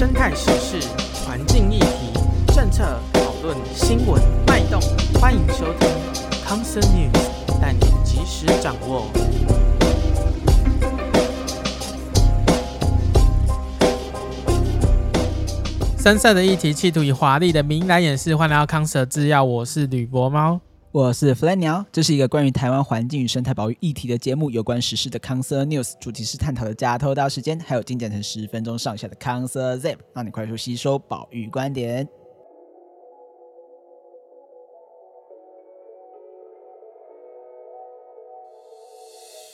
生态时事、环境议题、政策讨论、新闻脉动，欢迎收听康 Sir News，带你及时掌握。深色的议题，企图以华丽的名来掩饰。欢迎来到康生制药，我是吕博猫。我是 Fly 鸟，这是一个关于台湾环境与生态保育议题的节目，有关时事的 c o n c e r News，主题是探讨的加偷刀时间，还有精简成十分钟上下的 c o n c e r Zip，让你快速吸收保育观点。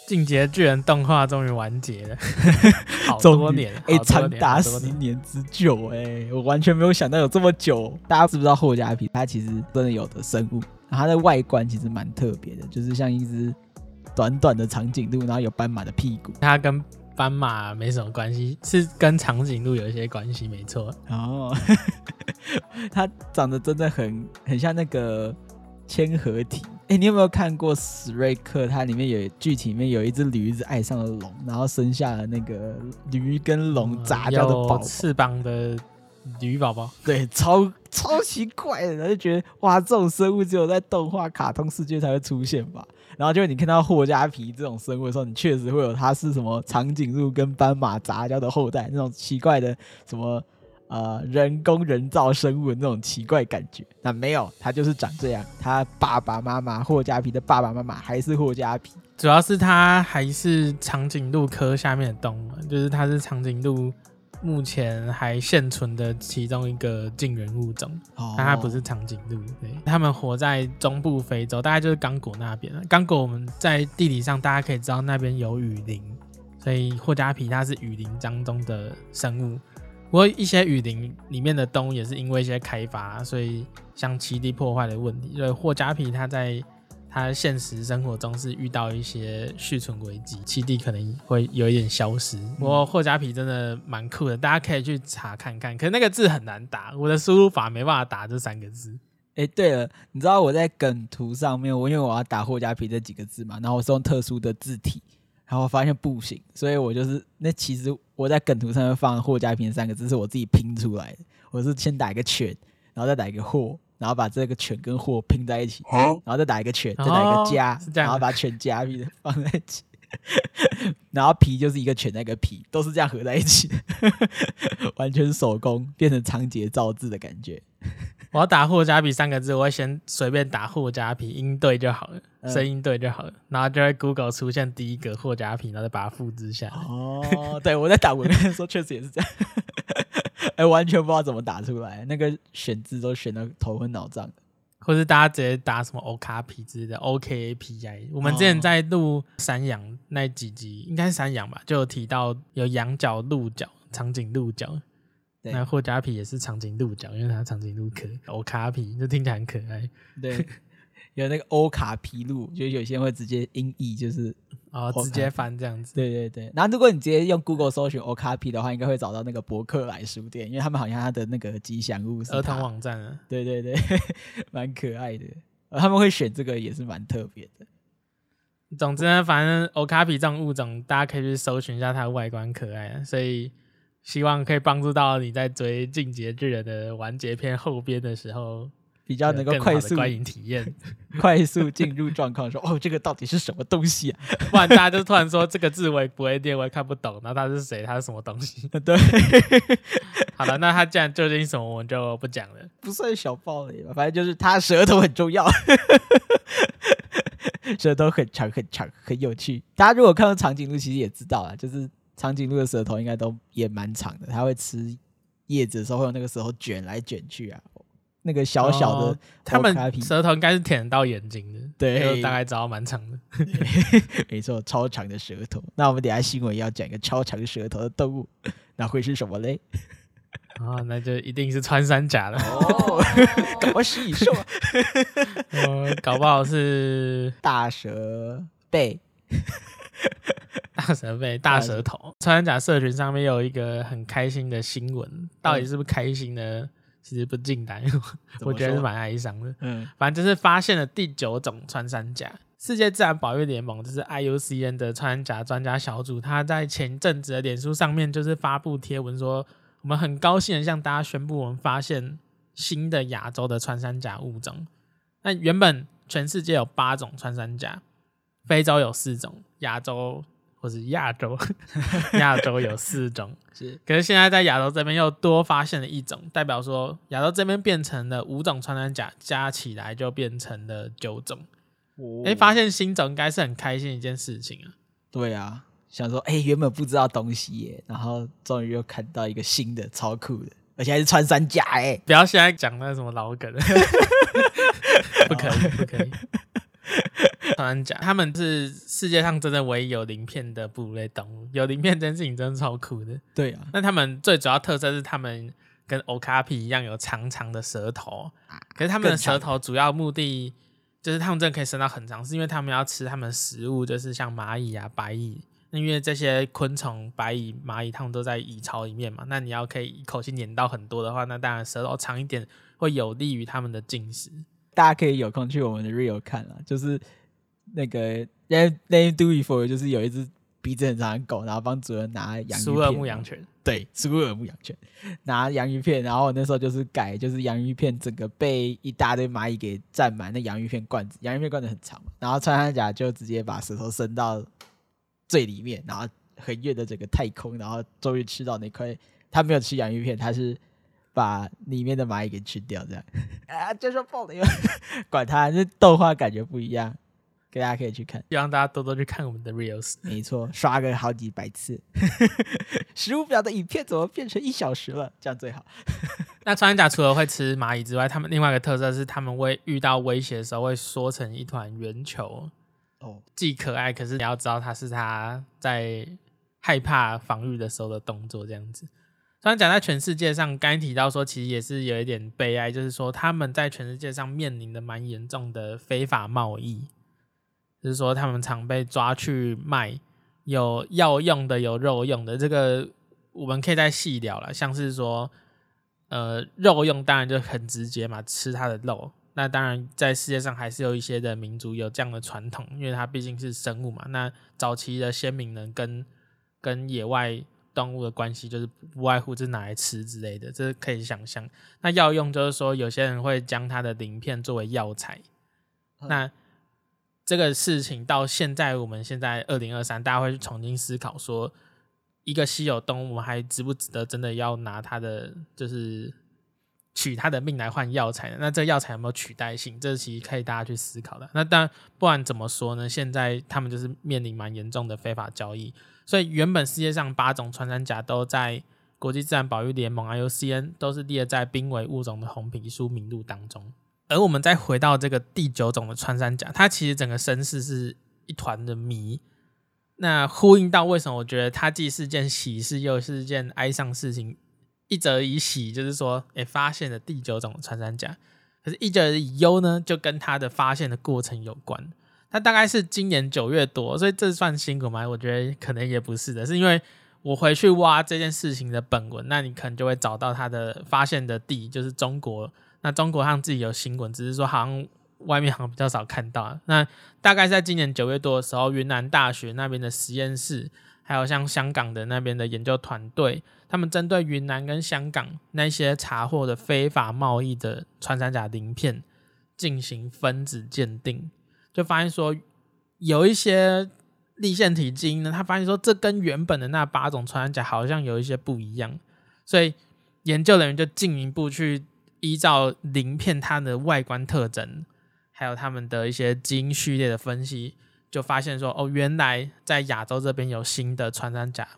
进阶巨人动画终于完结了，好多年，哎，长达十年之久，哎，我完全没有想到有这么久。大家知不知道霍加皮？它其实真的有的生物。它的外观其实蛮特别的，就是像一只短短的长颈鹿，然后有斑马的屁股。它跟斑马没什么关系，是跟长颈鹿有一些关系，没错。哦，它长得真的很很像那个千合体。哎、欸，你有没有看过史瑞克？它里面有剧情里面有一只驴子爱上了龙，然后生下了那个驴跟龙杂交的翅膀的。驴宝宝，对，超超奇怪的，然后就觉得哇，这种生物只有在动画、卡通世界才会出现吧。然后就你看到霍加皮这种生物的时候，你确实会有它是什么长颈鹿跟斑马杂交的后代，那种奇怪的什么呃人工人造生物的那种奇怪感觉。那没有，它就是长这样。它爸爸妈妈霍加皮的爸爸妈妈还是霍加皮，主要是它还是长颈鹿科下面的动物，就是它是长颈鹿。目前还现存的其中一个近缘物种，哦但它不是长颈鹿。对，它们活在中部非洲，大概就是刚果那边。刚果我们在地理上大家可以知道那边有雨林，所以霍加皮它是雨林当中的生物。不过一些雨林里面的动物也是因为一些开发，所以像栖地破坏的问题，所以霍加皮它在。它现实生活中是遇到一些续存危机，七弟可能会有一点消失。不过霍家皮真的蛮酷的，大家可以去查看看。可是那个字很难打，我的输入法没办法打这三个字。哎、欸，对了，你知道我在梗图上面，我因为我要打霍家皮这几个字嘛，然后我是用特殊的字体，然后我发现不行，所以我就是那其实我在梗图上面放霍家皮三个字是我自己拼出来的，我是先打一个圈，然后再打一个霍。然后把这个犬跟货拼在一起，然后再打一个犬，再打一个加，然后把犬加皮的放在一起，然后皮就是一个犬那个皮，都是这样合在一起的，完全手工变成长节造字的感觉。我要打霍加皮三个字，我会先随便打霍加皮，音对就好了，声音对就好了，然后就会 Google 出现第一个霍加皮，然后再把它复制下来。哦，对，我在打文案的时候确实也是这样。哎、欸，完全不知道怎么打出来，那个选字都选的头昏脑胀，或是大家直接打什么 O 卡皮之类的 O K A P I。我们之前在录山羊那几集，应该是山羊吧，就有提到有羊角、鹿角、长颈鹿角。那霍加皮也是长颈鹿角，因为它长颈鹿科 O 卡皮，就听起来很可爱。对。有那个欧卡皮路，就有些人会直接音译，就是哦，直接翻这样子。对对对，然后如果你直接用 Google 搜寻欧卡皮的话，应该会找到那个博客来书店，因为他们好像他的那个吉祥物是儿童网站啊。对对对，蛮可爱的。他们会选这个也是蛮特别的。总之呢，反正欧卡皮这种物种，大家可以去搜寻一下它的外观可爱，所以希望可以帮助到你在追《进阶巨人》的完结篇后边的时候。比较能够快速观影体验，快速进入状况，说哦，这个到底是什么东西啊？不然大家就突然说这个字我也不会念，我也看不懂，然后他是谁？他是什么东西？对，好了，那他既然究竟什么，我们就不讲了，不算小暴雷吧，反正就是他舌头很重要，舌头很长很长很有趣。大家如果看到长颈鹿，其实也知道了，就是长颈鹿的舌头应该都也蛮长的，它会吃叶子的时候会用那个舌头卷来卷去啊。那个小小的，他们舌头应该是舔到眼睛的，对，大概知道蛮长的，没错，超长的舌头。那我们等下新闻要讲一个超长舌头的动物，那会是什么嘞？啊，那就一定是穿山甲了。哦，搞不好是兽，呃，搞不好是大蛇背，大蛇背，大舌头。穿山甲社群上面有一个很开心的新闻，到底是不是开心呢？其实不尽然，我觉得是蛮哀伤的。嗯，反正就是发现了第九种穿山甲。世界自然保育联盟就是 IUCN 的穿山甲专家小组，他在前阵子的脸书上面就是发布贴文说，我我们很高兴的向大家宣布，我们发现新的亚洲的穿山甲物种。那原本全世界有八种穿山甲，非洲有四种，亚洲或是亚洲，亚洲有四种。是，可是现在在亚洲这边又多发现了一种，代表说亚洲这边变成了五种穿山甲，加起来就变成了九种。哎、哦，发现新种应该是很开心一件事情啊。对啊，想说哎，原本不知道东西耶，然后终于又看到一个新的，超酷的，而且还是穿山甲哎！不要现在讲那什么老梗，不可以，不可以。穿山甲，他们是世界上真的唯一有鳞片的哺乳类动物。有鳞片这件事情真的超酷的。对啊，那他们最主要特色是他们跟欧卡皮一样有长长的舌头，可是他们的舌头主要目的就是他们真的可以伸到很长，是因为他们要吃他们的食物，就是像蚂蚁啊、白蚁。那因为这些昆虫、白蚁、蚂蚁，它们都在蚁巢里面嘛。那你要可以一口气撵到很多的话，那当然舌头长一点会有利于他们的进食。大家可以有空去我们的 Real 看了，就是。那个 Name Do It For，就是有一只鼻子很长的狗，然后帮主人拿洋。苏尔牧羊犬，对，苏尔牧羊犬拿洋芋片，然后那时候就是改，就是洋芋片整个被一大堆蚂蚁给占满，那洋芋片罐子，洋芋片罐子很长嘛，然后穿山甲就直接把舌头伸到最里面，然后横越的整个太空，然后终于吃到那块。他没有吃洋芋片，他是把里面的蚂蚁给吃掉，这样 啊，就说爆了，管他，这动画感觉不一样。给大家可以去看，希望大家多多去看我们的 reels。没错，刷个好几百次。十五秒的影片怎么变成一小时了？这样最好。那穿山甲除了会吃蚂蚁之外，他们另外一个特色是，他们会遇到威胁的时候会缩成一团圆球。哦，既可爱，可是你要知道它是它在害怕防御的时候的动作。这样子，穿山甲在全世界上，刚提到说，其实也是有一点悲哀，就是说他们在全世界上面临的蛮严重的非法贸易。就是说，他们常被抓去卖，有药用的，有肉用的。这个我们可以再细聊了。像是说，呃，肉用当然就很直接嘛，吃它的肉。那当然，在世界上还是有一些的民族有这样的传统，因为它毕竟是生物嘛。那早期的先民人跟跟野外动物的关系，就是不外乎是拿来吃之类的，这是可以想象。那药用就是说，有些人会将它的鳞片作为药材。那这个事情到现在，我们现在二零二三，大家会去重新思考说，一个稀有动物还值不值得真的要拿它的，就是取他的命来换药材呢？那这药材有没有取代性？这其实可以大家去思考的。那当然，不管怎么说呢，现在他们就是面临蛮严重的非法交易。所以原本世界上八种穿山甲都在国际自然保育联盟 IUCN 都是列在濒危物种的红皮书名录当中。而我们再回到这个第九种的穿山甲，它其实整个身世是一团的谜。那呼应到为什么我觉得它既是件喜事，又是件哀伤事情。一则以喜，就是说，哎，发现了第九种穿山甲。可是，一则以忧呢，就跟它的发现的过程有关。它大概是今年九月多，所以这算辛苦吗？我觉得可能也不是的，是因为我回去挖这件事情的本文，那你可能就会找到它的发现的地，就是中国。那中国上自己有新闻，只是说好像外面好像比较少看到。那大概在今年九月多的时候，云南大学那边的实验室，还有像香港的那边的研究团队，他们针对云南跟香港那些查获的非法贸易的穿山甲鳞片进行分子鉴定，就发现说有一些立线体基因呢，他发现说这跟原本的那八种穿山甲好像有一些不一样，所以研究人员就进一步去。依照鳞片它的外观特征，还有他们的一些基因序列的分析，就发现说，哦，原来在亚洲这边有新的穿山甲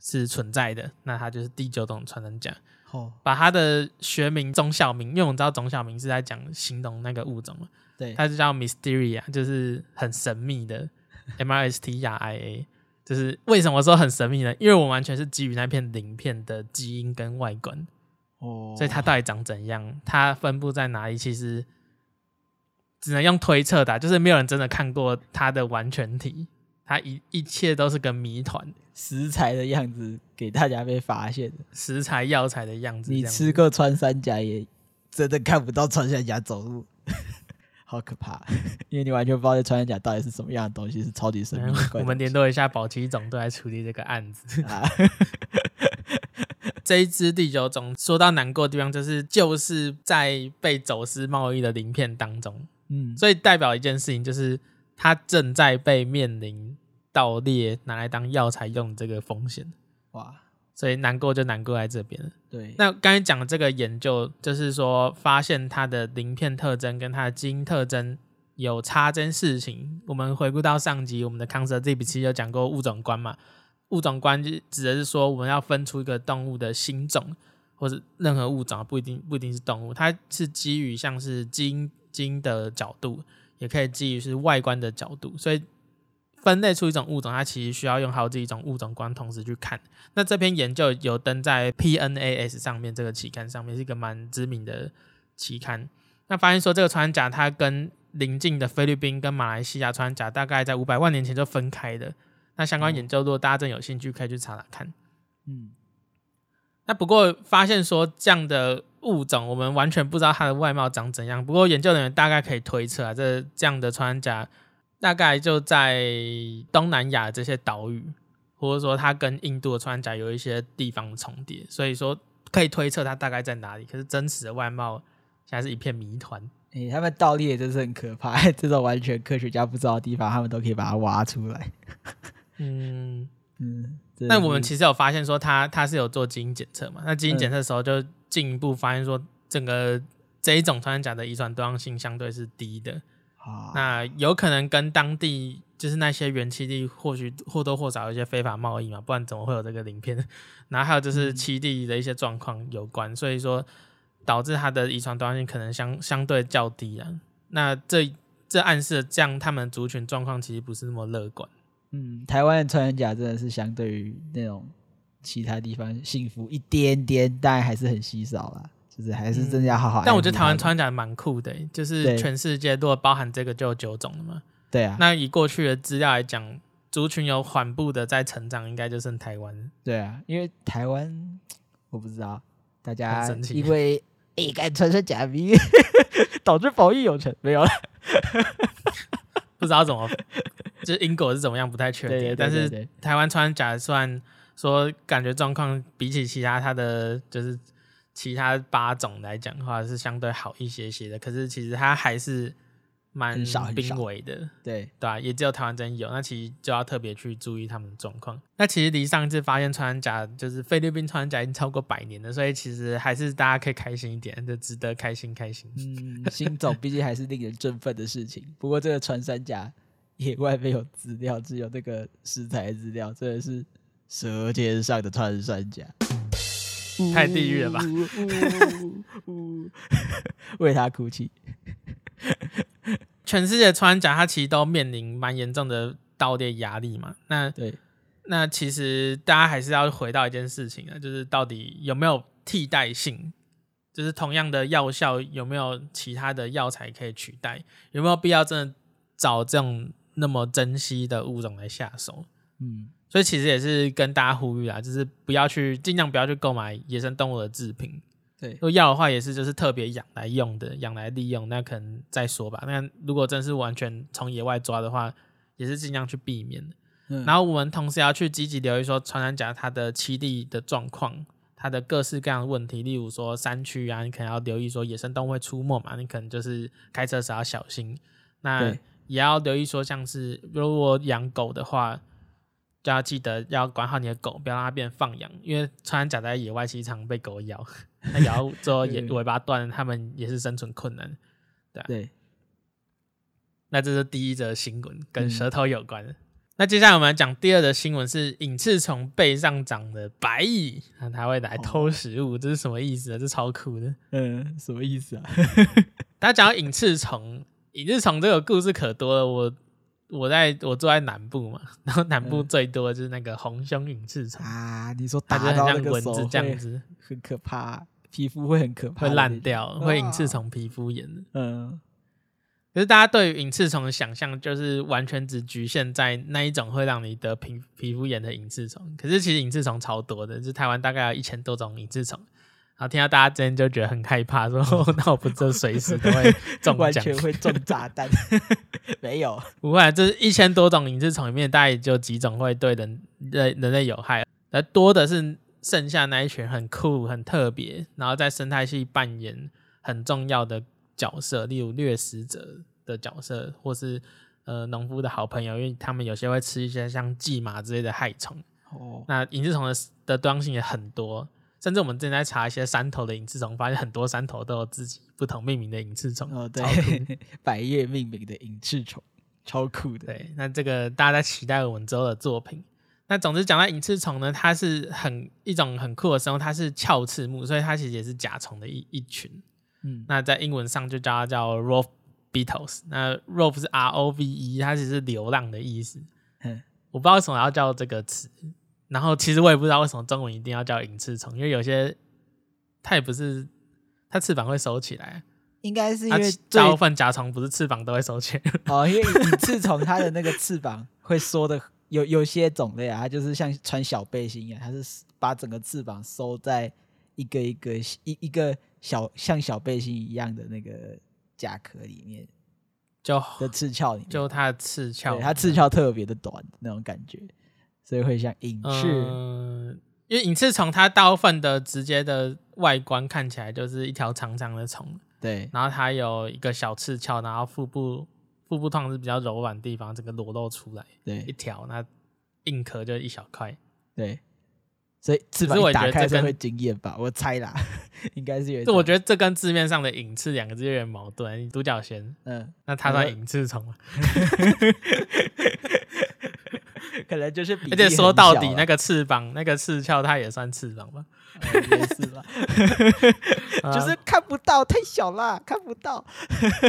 是存在的，那它就是第九种穿山甲。哦，把它的学名种小名，因为我们知道种小名是在讲形容那个物种嘛，对，它就叫 Mysteria，就是很神秘的 M R S T R I A，就是为什么说很神秘呢？因为我完全是基于那片鳞片的基因跟外观。哦，所以它到底长怎样？它分布在哪里？其实只能用推测的，就是没有人真的看过它的完全体，它一一切都是个谜团。食材的样子给大家被发现的，食材药材的样子。你吃过穿山甲也真的看不到穿山甲走路，好可怕！因为你完全不知道这穿山甲到底是什么样的东西，是超级神秘的。我们联络一下保级总队来处理这个案子。这一支第九种说到难过的地方，就是就是在被走私贸易的鳞片当中，嗯，所以代表一件事情，就是它正在被面临盗猎拿来当药材用这个风险。哇，所以难过就难过在这边。对，那刚才讲的这个研究，就是说发现它的鳞片特征跟它的基因特征。有差这件事情，我们回顾到上集，我们的康 Sir 这一期有讲过物种观嘛？物种观就指的是说，我们要分出一个动物的新种，或者任何物种，不一定不一定是动物，它是基于像是基因基因的角度，也可以基于是外观的角度，所以分类出一种物种，它其实需要用好几种物种观同时去看。那这篇研究有登在 PNAS 上面这个期刊上面，是一个蛮知名的期刊。那发现说这个穿山甲它跟邻近的菲律宾跟马来西亚穿山甲大概在五百万年前就分开的。那相关研究，如果大家真有兴趣，可以去查查看。嗯，那不过发现说这样的物种，我们完全不知道它的外貌长怎样。不过研究人员大概可以推测啊，这这样的穿山甲大概就在东南亚这些岛屿，或者说它跟印度的穿山甲有一些地方重叠，所以说可以推测它大概在哪里。可是真实的外貌现在是一片谜团。哎、欸，他们盗猎真是很可怕，这种完全科学家不知道的地方，他们都可以把它挖出来。嗯嗯，那我们其实有发现说他，他他是有做基因检测嘛？那基因检测的时候，就进一步发现说，整个这一种穿山甲的遗传多样性相对是低的。啊，那有可能跟当地就是那些原栖地或许或多或少有一些非法贸易嘛，不然怎么会有这个鳞片？然后还有就是栖地的一些状况有关，嗯、所以说。导致它的遗传多样性可能相相对较低啊，那这这暗示这样他们族群状况其实不是那么乐观。嗯，台湾的穿山甲真的是相对于那种其他地方幸福一点点，但还是很稀少啦，就是还是真的要好好、嗯。但我觉得台湾穿山甲蛮酷的、欸，就是全世界如果包含这个就有九种了嘛。对啊。那以过去的资料来讲，族群有缓步的在成长，应该就剩台湾。对啊，因为台湾我不知道大家因为。一敢穿山甲迷，导致防疫有成，没有了，不知道怎么，就是因果是怎么样，不太确定。但是台湾穿山甲算说感觉状况比起其他它的就是其他八种来讲的话，是相对好一些些的。可是其实它还是。蛮少濒危的，对对吧、啊？也只有台湾真有，那其实就要特别去注意他们的状况。那其实离上一次发现穿山甲，就是菲律宾穿山甲已经超过百年了，所以其实还是大家可以开心一点，就值得开心开心。嗯，新种毕竟还是令人振奋的事情。不过这个穿山甲野外没有资料，只有那个食材资料，真的是舌尖上的穿山甲，太地狱了吧？为他哭泣。全世界穿山甲，它其实都面临蛮严重的盗猎压力嘛。那对，那其实大家还是要回到一件事情啊，就是到底有没有替代性？就是同样的药效，有没有其他的药材可以取代？有没有必要真的找这种那么珍稀的物种来下手？嗯，所以其实也是跟大家呼吁啊，就是不要去，尽量不要去购买野生动物的制品。对，如果要的话也是就是特别养来用的，养来利用，那可能再说吧。那如果真是完全从野外抓的话，也是尽量去避免。嗯，然后我们同时要去积极留意说穿山甲它的栖地的状况，它的各式各样的问题，例如说山区啊，你可能要留意说野生动物会出没嘛，你可能就是开车时要小心。那也要留意说像是如果养狗的话。就要记得要管好你的狗，不要让它变放养，因为穿山甲在野外经常被狗咬，它咬之后也尾巴断，它们也是生存困难，对、啊、对。那这是第一则新闻，跟舌头有关的。嗯、那接下来我们来讲第二则新闻，是隐翅虫背上长的白蚁，那它会来偷食物，哦、这是什么意思啊？这超酷的。嗯，什么意思啊？大家讲到隐翅虫，隐翅虫这个故事可多了，我。我在我住在南部嘛，然后南部最多的就是那个红胸隐翅虫啊，你说打到那个蚊子这样子，很可怕，皮肤会很可怕，会烂掉，会隐翅虫皮肤炎。嗯，可是大家对于隐翅虫的想象就是完全只局限在那一种会让你得皮皮肤炎的隐翅虫，可是其实隐翅虫超多的，就是台湾大概有一千多种隐翅虫。然后听到大家之前就觉得很害怕，说、哦、那我不就随时都会中 奖，完全会中炸弹？没有，不会，这一千多种隐翅虫里面，大概也就几种会对人人人类有害，而多的是剩下那一群很酷、很特别，然后在生态系扮演很重要的角色，例如掠食者的角色，或是呃农夫的好朋友，因为他们有些会吃一些像蓟马之类的害虫。哦，那隐翅虫的的多样性也很多，甚至我们正在查一些山头的隐翅虫，发现很多山头都有自己不同命名的隐翅虫。哦，对，百叶命名的隐翅虫，超酷的。对，那这个大家在期待我们之后的作品。那总之讲到隐翅虫呢，它是很一种很酷的生物，它是鞘翅目，所以它其实也是甲虫的一一群。嗯，那在英文上就叫它叫 Rove Beetles。那 Rove 是 R O V E，它其实是流浪的意思。嗯，我不知道为什么要叫这个词。然后其实我也不知道为什么中文一定要叫隐翅虫，因为有些它也不是，它翅膀会收起来。应该是因为大部分甲虫不是翅膀都会收起来。哦，因为隐翅虫它的那个翅膀会缩的。有有些种类啊，它就是像穿小背心一样，它是把整个翅膀收在一个一个一一个小像小背心一样的那个甲壳里面，就的翅鞘里面，就它的翅鞘，它翅鞘特别的短那种感觉，所以会像隐翅。嗯，因为隐翅虫它大部分的直接的外观看起来就是一条长长的虫，对，然后它有一个小刺鞘，然后腹部。腹部通常是比较柔软的地方，整个裸露出来，对，一条，那硬壳就一小块，对，所以翅膀一打开就会惊艳吧？我猜啦，应该是有。这我觉得这跟字面上的“隐翅”两个字有点矛盾。独角仙，嗯，那它算隐翅虫吗？可能就是比，而且说到底，那个翅膀、那个翅鞘，它也算翅膀吧？也是吧，就是看不到，太小了，看不到，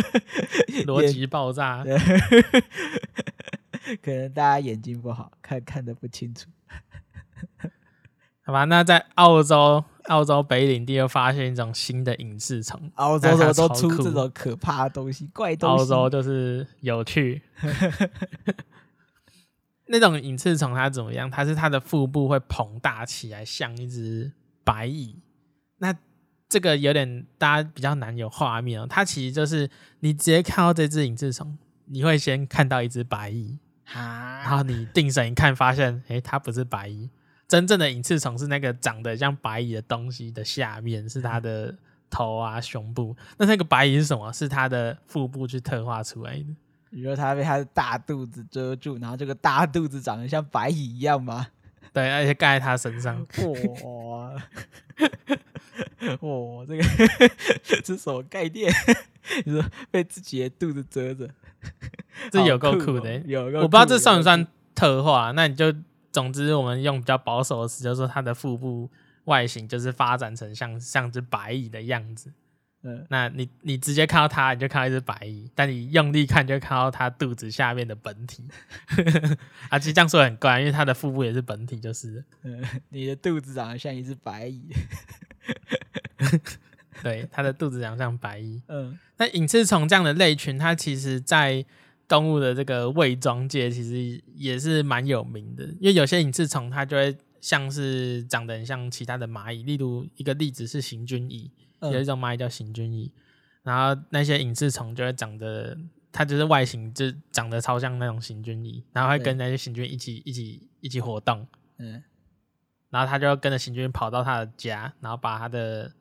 逻辑爆炸。可能大家眼睛不好，看看的不清楚。好吧，那在澳洲，澳洲北领地又发现一种新的隐翅虫。澳洲怎么都出这种可怕的东西，怪东西。澳洲就是有趣。那种隐翅虫它怎么样？它是它的腹部会膨大起来，像一只。白蚁，那这个有点大家比较难有画面哦。它其实就是你直接看到这只隐翅虫，你会先看到一只白蚁，然后你定神一看，发现诶，它不是白蚁，真正的隐翅虫是那个长得像白蚁的东西的下面是它的头啊、胸部。那那个白蚁是什么？是它的腹部去特化出来的。你说他被他的大肚子遮住，然后这个大肚子长得像白蚁一样吗？对，而且盖在他身上。哇，哇，这个这是什么概念？你说被自己的肚子遮着，这有够酷的、欸。有，我不知道这算不算特化。那你就，总之我们用比较保守的词，就是说他的腹部外形就是发展成像像只白蚁的样子。嗯，那你你直接看到它，你就看到一只白蚁；但你用力看，就看到它肚子下面的本体。啊，其实这样说很怪，因为它的腹部也是本体，就是。嗯，你的肚子长得像一只白蚁。对，它的肚子长得像白蚁。嗯，那隐翅虫这样的类群，它其实在动物的这个伪装界，其实也是蛮有名的。因为有些隐翅虫，它就会像是长得很像其他的蚂蚁，例如一个例子是行军蚁。有一种蚂蚁叫行军蚁，然后那些隐翅虫就会长得，它就是外形就长得超像那种行军蚁，然后会跟那些行军一起一起一起活动，嗯，然后它就跟着行军跑到它的家，然后把它的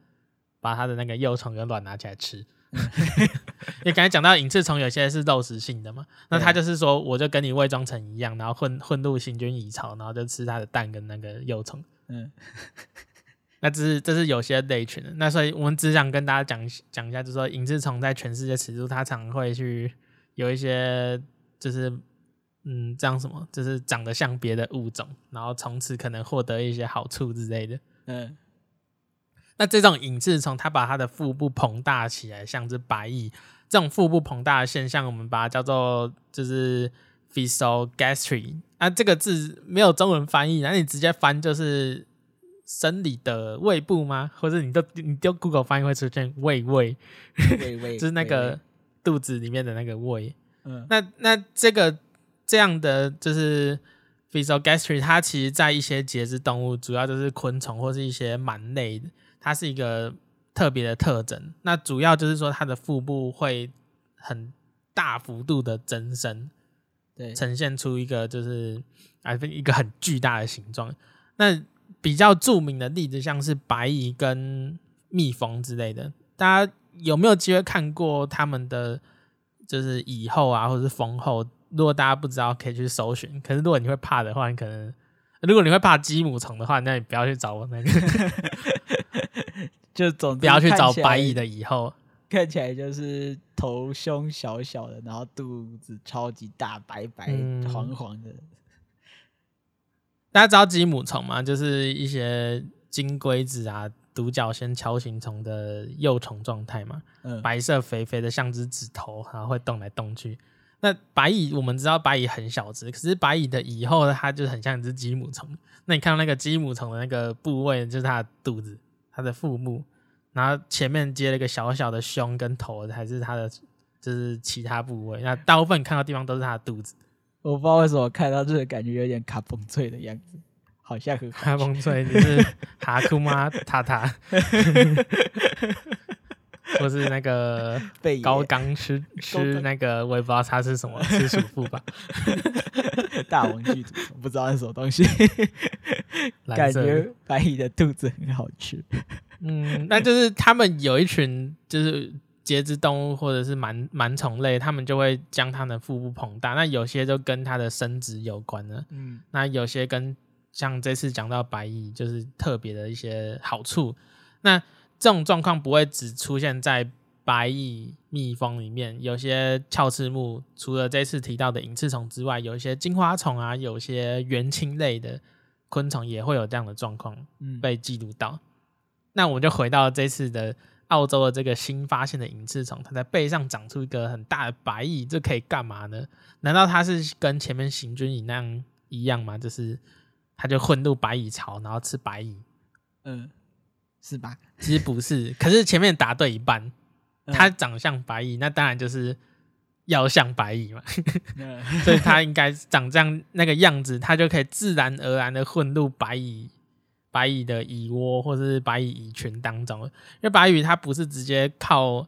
把它的那个幼虫跟卵拿起来吃。因为刚才讲到隐翅虫有些是肉食性的嘛，那它就是说我就跟你伪装成一样，然后混混入行军蚁巢，然后就吃它的蛋跟那个幼虫，嗯。那这是这是有些类群的，那所以我们只想跟大家讲讲一下，就是说隐翅虫在全世界尺度，它常会去有一些就是嗯这样什么，就是长得像别的物种，然后从此可能获得一些好处之类的。嗯，那这种隐翅虫，它把它的腹部膨大起来，像只白蚁，这种腹部膨大的现象，我们把它叫做就是 physogastry 啊，这个字没有中文翻译，那你直接翻就是。生理的胃部吗？或者你都你丢 Google 翻译会出现胃胃，胃胃 就是那个肚子里面的那个胃。嗯，那那这个这样的就是 physogastry，它其实在一些节肢动物，主要就是昆虫或是一些螨类，它是一个特别的特征。那主要就是说它的腹部会很大幅度的增生，对，呈现出一个就是啊一个很巨大的形状。那比较著名的例子，像是白蚁跟蜜蜂之类的，大家有没有机会看过他们的就是蚁后啊，或者是蜂后？如果大家不知道，可以去搜寻。可是如果你会怕的话，你可能如果你会怕鸡母虫的话，那你不要去找我那个 就总不要去找白蚁的蚁后。看起来就是头胸小小的，然后肚子超级大，白白、嗯、黄黄的。大家知道鸡母虫吗？就是一些金龟子啊、独角仙、锹形虫的幼虫状态嘛。嗯，白色肥肥的，像只指头，然后会动来动去。那白蚁我们知道白蚁很小只，可是白蚁的蚁后它就很像一只鸡母虫。那你看到那个鸡母虫的那个部位，就是它的肚子、它的腹部。然后前面接了一个小小的胸跟头，还是它的就是其他部位。那大部分看到地方都是它的肚子。我不知道为什么看到这个感觉有点卡崩脆的样子，好像很卡崩脆，就是哈库玛塔塔，或是那个高刚吃吃那个我也不知道他是什么，吃鼠妇吧。大王巨足，不知道是什么东西，感觉白蚁的肚子很好吃。嗯，那就是他们有一群就是节肢动物或者是螨螨虫类，它们就会将它的腹部膨大。那有些就跟它的生殖有关了。嗯，那有些跟像这次讲到白蚁，就是特别的一些好处。那这种状况不会只出现在白蚁、蜜蜂里面，有些鞘翅目除了这次提到的隐翅虫之外，有一些金花虫啊，有些原青类的昆虫也会有这样的状况被记录到。嗯那我们就回到这次的澳洲的这个新发现的隐翅虫，它在背上长出一个很大的白蚁，这可以干嘛呢？难道它是跟前面行军蚁那样一样吗？就是它就混入白蚁巢，然后吃白蚁？嗯，是吧？其实不是，可是前面答对一半，它长像白蚁，那当然就是要像白蚁嘛，所以它应该长这样那个样子，它就可以自然而然的混入白蚁。白蚁的蚁窝或者是白蚁蚁群当中，因为白蚁它不是直接靠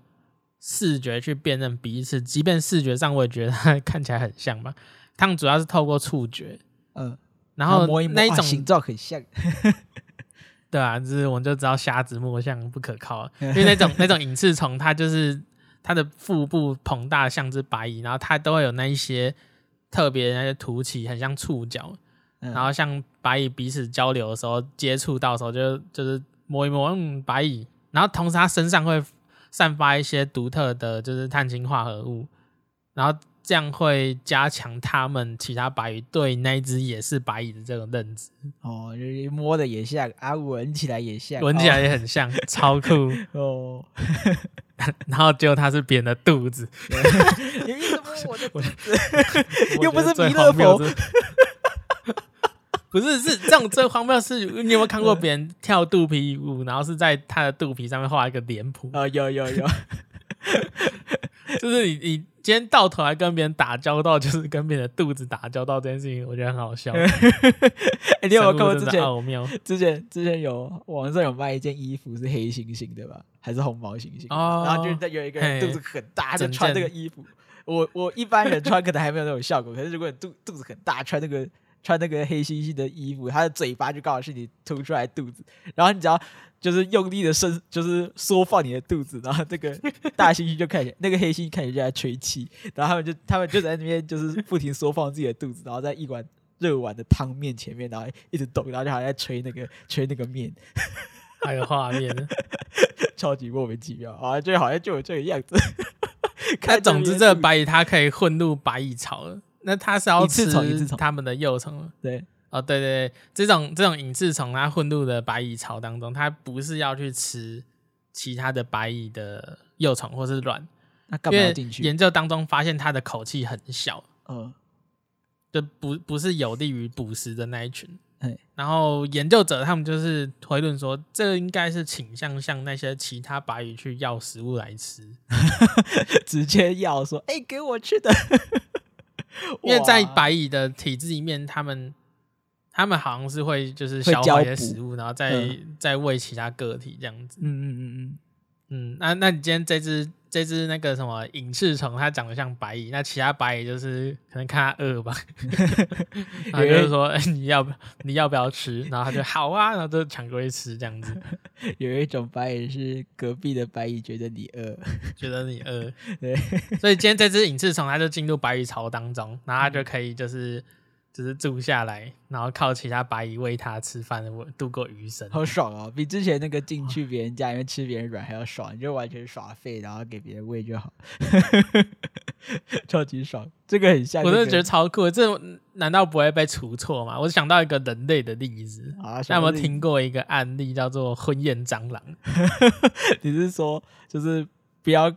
视觉去辨认彼此，即便视觉上我也觉得它 看起来很像嘛。它们主要是透过触觉，嗯，然后摸一摸，那一种形状很像，对啊，就是我们就知道瞎子摸象不可靠，因为那种那种隐翅虫，它就是它的腹部膨大像只白蚁，然后它都会有那一些特别那些凸起，很像触角。然后像白蚁彼此交流的时候，接触到的时候就就是摸一摸，嗯，白蚁。然后同时它身上会散发一些独特的就是碳氢化合物，然后这样会加强它们其他白蚁对那一只也是白蚁的这种认知。哦，就是摸的也像啊，闻起来也像，闻起来也很像，哦、超酷 哦。然后结果它是别人的肚子，你一直摸我的肚子？又不是弥勒佛。不是，是这种最荒谬是，你有没有看过别人跳肚皮舞，然后是在他的肚皮上面画一个脸谱？啊、哦，有有有，就是你你今天到头来跟别人打交道，就是跟别人的肚子打交道这件事情，我觉得很好笑。哎、欸，你有没有看过之前？之前之前有网上有卖一件衣服是黑猩猩对吧？还是红毛猩猩？哦，然后就有一个人肚子很大，就穿这个衣服。我我一般人穿可能还没有那种效果，可是如果你肚肚子很大，穿那个。穿那个黑猩猩的衣服，它的嘴巴就刚好是你凸出来的肚子，然后你只要就是用力的伸，就是缩放你的肚子，然后这个 大猩猩就看起来，那个黑猩猩看起来就在吹气，然后他们就他们就在那边就是不停缩放自己的肚子，然后在一碗热碗的汤面前面，然后一直动，然后就好像在吹那个 吹那个面，还有画面，超级莫名其妙啊，就好像就有这个样子。看，总之这个白蚁它可以混入白蚁巢了。那它是要吃它们的幼虫，对，哦，对对对，这种这种隐翅虫它混入的白蚁巢当中，它不是要去吃其他的白蚁的幼虫或是卵，那干嘛要进去？研究当中发现它的口气很小，嗯，就不不是有利于捕食的那一群，嘿。然后研究者他们就是推论说，这应该是倾向向那些其他白蚁去要食物来吃，直接要说，哎、欸，给我吃的。因为在白蚁的体制里面，他们他们好像是会就是消化一些食物，然后再再喂其他个体这样子。嗯嗯嗯嗯。嗯，那那你今天这只这只那个什么隐翅虫，它长得像白蚁，那其他白蚁就是可能看它饿吧，然后就是说、欸、你要不你要不要吃？然后它就好啊，然后就抢过去吃这样子。有一种白蚁是隔壁的白蚁觉得你饿，觉得你饿，对，所以今天这只隐翅虫它就进入白蚁巢当中，然后它就可以就是。就是住下来，然后靠其他白蚁喂它吃饭，度过余生，好爽哦！比之前那个进 去别人家里面吃别人软还要爽，你就完全耍废，然后给别人喂就好，超级爽。这个很像、这个，我真的觉得超酷。这难道不会被除错吗？我想到一个人类的例子，啊，有没有听过一个案例叫做婚宴蟑螂？你是说就是不要？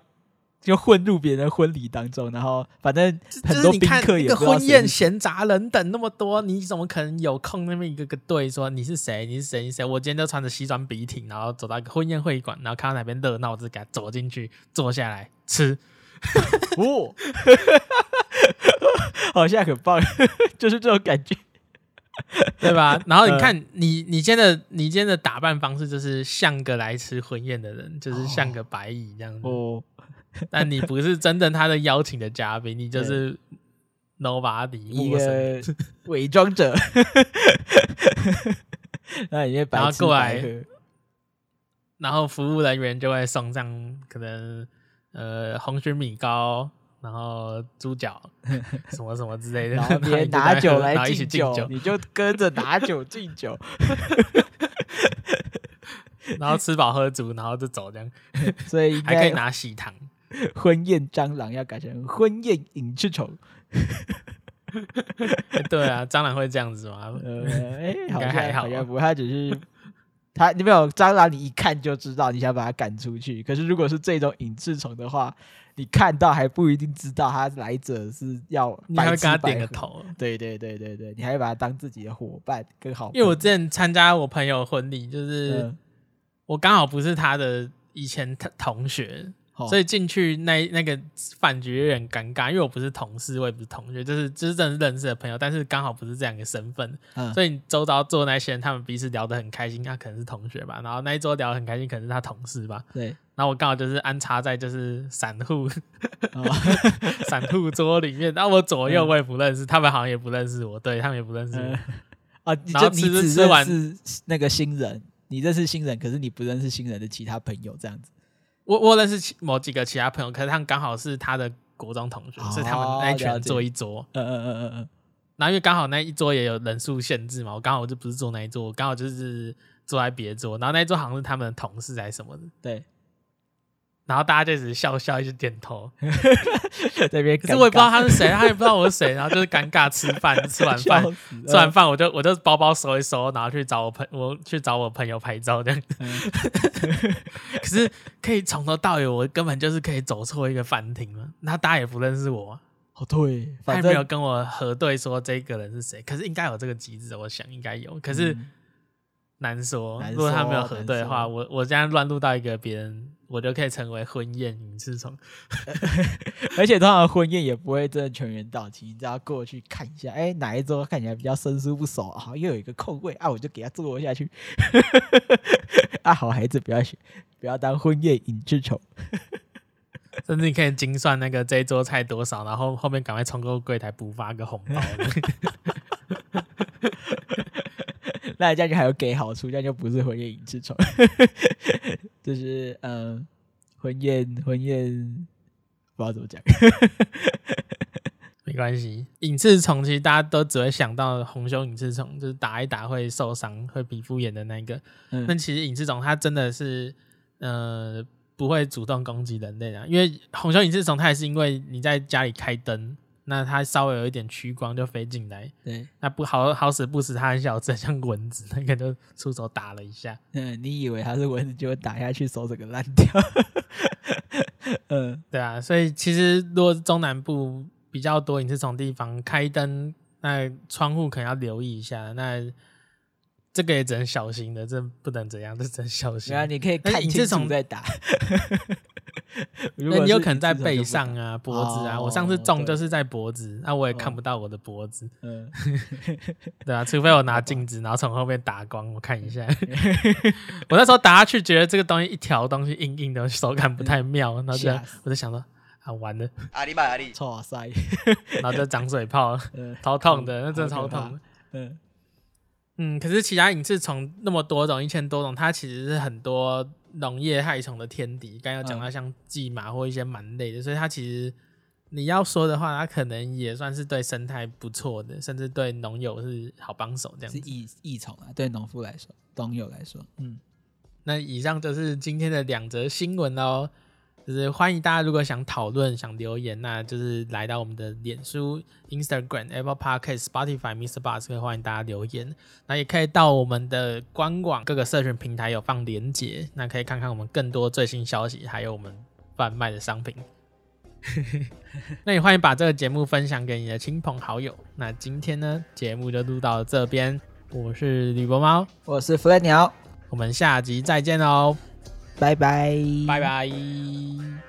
就混入别人婚礼当中，然后反正很多宾客也不。婚宴闲杂人等那么多，你怎么可能有空那么一个个对说你是谁？你是谁？你是谁？我今天就穿着西装笔挺，然后走到一个婚宴会馆，然后看到哪边热闹，我就给他走进去，坐下来吃。哦，好像很棒，就是这种感觉，对吧？然后你看你你今天的你今天的打扮方式，就是像个来吃婚宴的人，就是像个白蚁这样子。哦。但你不是真正他的邀请的嘉宾，你就是 nobody 一个 伪装者。那你白然后过来，然后服务人员就会送上可能呃红曲米糕，然后猪脚什么什么之类的，然后别人拿酒来敬酒，你就跟着拿酒敬酒，然后吃饱喝足，然后就走这样，所以还可以拿喜糖。婚宴蟑螂要改成婚宴隐翅虫，对啊，蟑螂会这样子吗？呃，哎、欸，好像还好，要不，它只是它，你没有蟑螂，你一看就知道你想把它赶出去。可是如果是这种隐翅虫的话，你看到还不一定知道它来者是要白，你还会跟他点个头。对对对对对，你还会把它当自己的伙伴更好。因为我之前参加我朋友婚礼，就是、嗯、我刚好不是他的以前同学。所以进去那那个饭局有点尴尬，因为我不是同事，我也不是同学，就是就是真的认识的朋友，但是刚好不是这样一个身份，嗯、所以你周遭坐那些人，他们彼此聊得很开心，他可能是同学吧，然后那一桌聊得很开心，可能是他同事吧，对，然后我刚好就是安插在就是散户 散户桌里面，然后我左右我也不认识，嗯、他们好像也不认识我，对他们也不认识我，嗯、啊，然后吃吃吃完是那个新人，你认识新人，可是你不认识新人的其他朋友这样子。我我认识某几个其他朋友，可是他们刚好是他的国中同学，所以他们那一群坐一桌。嗯嗯嗯嗯嗯。然后因为刚好那一桌也有人数限制嘛，我刚好我就不是坐那一桌，我刚好就是坐在别桌。然后那一桌好像是他们的同事还是什么的。对。然后大家就只是笑笑，一直点头。这边，可是我也不知道他是谁，他也不知道我是谁，然后就是尴尬吃饭，吃完饭，吃完饭我就我就包包收一收，然后去找我朋我去找我朋友拍照这样。嗯、可是可以从头到尾，我根本就是可以走错一个饭厅嘛，那大家也不认识我。哦，对，他也没有跟我核对说这个人是谁，可是应该有这个机制，我想应该有，可是。嗯难说，如果他没有核对的话，我我这样乱入到一个别人，我就可以成为婚宴隐翅虫。而且通常婚宴也不会真的全员到齐，你只要过去看一下，哎、欸，哪一桌看起来比较生疏不熟，好，又有一个空位啊，我就给他坐下去。啊，好孩子不要学，不要当婚宴隐翅虫。甚至你可以精算那个这一桌菜多少，然后后面赶快冲过柜台补发个红包。那这样就还有给好处，这样就不是婚宴隐翅虫，就是嗯，婚宴婚宴不知道怎么讲，没关系。隐翅虫其实大家都只会想到红胸隐翅虫，就是打一打会受伤、会皮肤炎的那个。那、嗯、其实隐翅虫它真的是呃不会主动攻击人类的，因为红胸隐翅虫它也是因为你在家里开灯。那它稍微有一点趋光就飞进来，对，那不好好死不死，它很小只，像蚊子，那个就出手打了一下。嗯，你以为它是蚊子，就会打下去，手整个烂掉。嗯，对啊，所以其实如果是中南部比较多隐翅虫地方，开灯，那窗户可能要留意一下。那这个也只能小心的，这不能怎样，这只能小心。啊，你可以看清楚再打。那你有可能在背上啊、脖子啊。我上次中就是在脖子，那我也看不到我的脖子。嗯，对啊，除非我拿镜子，然后从后面打光，我看一下。我那时候打下去，觉得这个东西一条东西硬硬的，手感不太妙，然后就我就想说啊，完了，阿里巴阿里，错塞，然后就长水泡，超痛的，那真的超痛。嗯嗯，可是其他隐翅虫那么多种，一千多种，它其实是很多。农业害虫的天敌，刚刚有讲到像蓟马或一些螨类的，嗯、所以它其实你要说的话，它可能也算是对生态不错的，甚至对农友是好帮手这样子。是益益虫啊，对农夫来说，农友来说，嗯。那以上就是今天的两则新闻哦。就是欢迎大家，如果想讨论、想留言，那就是来到我们的脸书、Instagram、Apple Podcast、Spotify、Mr. Bus，可以欢迎大家留言。那也可以到我们的官网各个社群平台有放连结，那可以看看我们更多最新消息，还有我们贩卖的商品。那也欢迎把这个节目分享给你的亲朋好友。那今天呢，节目就录到这边。我是吕博猫，我是弗莱鸟，我们下集再见哦。拜拜，拜拜。